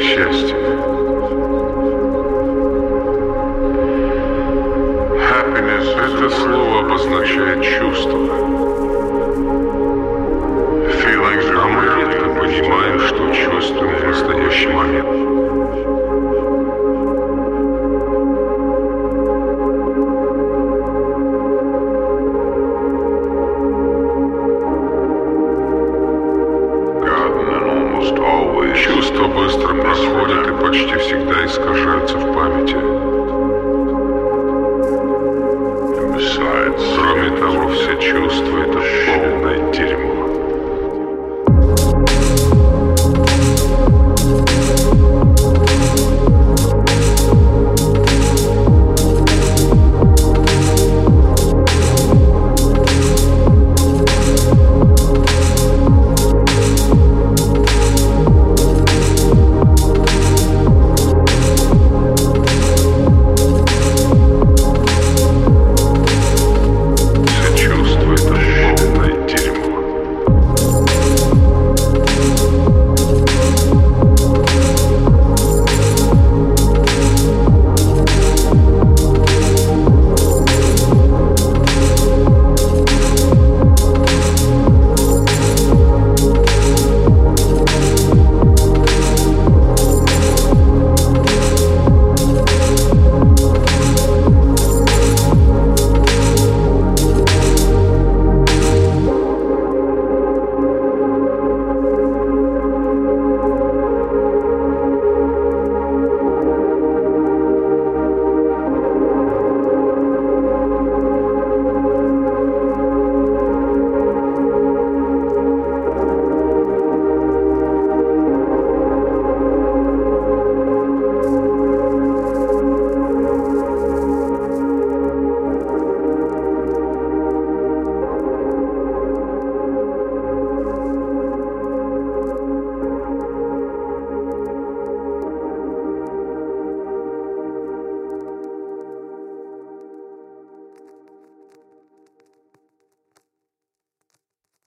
Счастье. Happiness — это слово обозначает чувство. Быстро проходят и почти всегда искажаются в памяти. Кроме того, все чувства —